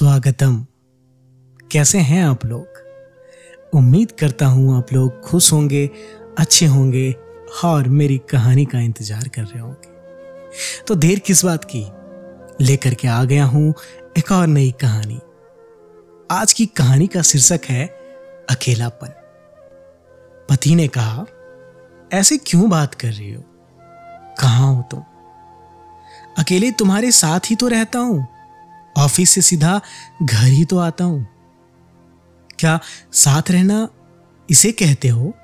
स्वागतम। कैसे हैं आप लोग? उम्मीद करता हूँ आप लोग खुश होंगे, अच्छे होंगे और मेरी कहानी का इंतज़ार कर रहे होंगे। तो देर किस बात की? लेकर के आ गया हूँ एक और नई कहानी। आज की कहानी का शीर्षक है अकेलापन। पति ने कहा, ऐसे क्यों बात कर रही हो? कहाँ हो तुम? अकेले तुम्हारे साथ ही तो रहता हूँ। ऑफ़िस से सीधा घर ही तो आता हूँ। क्या साथ रहना इसे कहते हो?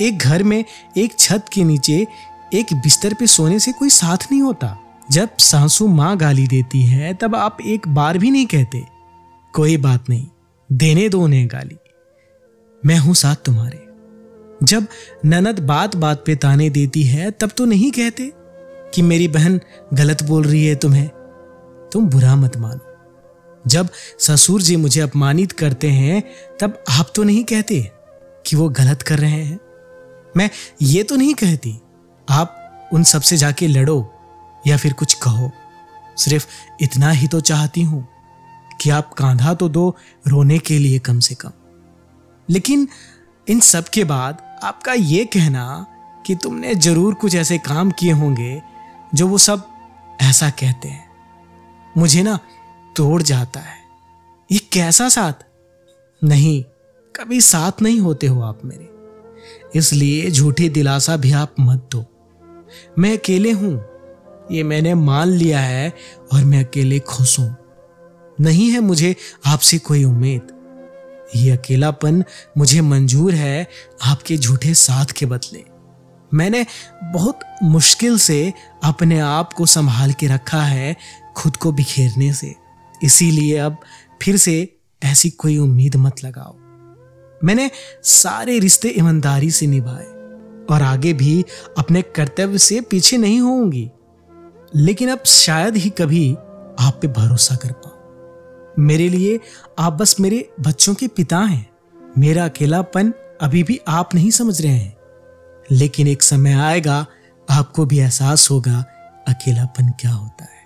एक घर में एक छत के नीचे एक बिस्तर पे सोने से कोई साथ नहीं होता। जब सासू माँ गाली देती है, तब आप एक बार भी नहीं कहते। कोई बात नहीं, देने दो उन्हें गाली। मैं हूँ साथ तुम्हारे। जब ननद बात बात पे ताने देती है, तब तो नहीं कहते कि मेरी बहन गलत बोल रही है तुम्हें। तुम बुरा मत मानो। जब ससुर जी मुझे अपमानित करते हैं, तब आप तो नहीं कहते कि वो गलत कर रहे हैं। मैं ये तो नहीं कहती, आप उन सबसे जाके लड़ो या फिर कुछ कहो। सिर्फ़ इतना ही तो चाहती हूँ कि आप कांधा तो दो रोने के लिए कम से कम। लेकिन इन सब के बाद आपका ये कहना कि तुमने ज़रूर कुछ ऐसे काम किए होंगे जो वो सब ऐसा कहते हैं। मुझे ना तोड़ जाता है। ये कैसा साथ? नहीं, कभी साथ नहीं होते हो आप मेरे। इसलिए झूठी दिलासा भी आप मत दो। मैं अकेले हूँ, ये मैंने मान लिया है और मैं अकेले खुश हूँ। नहीं है मुझे आपसे कोई उम्मीद। ये अकेलापन मुझे मंजूर है आपके झूठे साथ के बदले। मैंने बहुत मुश्किल से अपने आप को संभाल के रखा है खुद को बिखेरने से। इसीलिए अब फिर से ऐसी कोई उम्मीद मत लगाओ। मैंने सारे रिश्ते ईमानदारी से निभाए और आगे भी अपने कर्तव्य से पीछे नहीं होंगी लेकिन अब शायद ही कभी आप पे भरोसा कर पाऊँ। मेरे लिए आप बस मेरे बच्चों के पिता हैं। मेरा अकेलापन अभी भी आप नहीं समझ रहे हैं। लेकिन एक समय आएगा, आपको भी एहसास होगा, अकेलापन क्या होता है।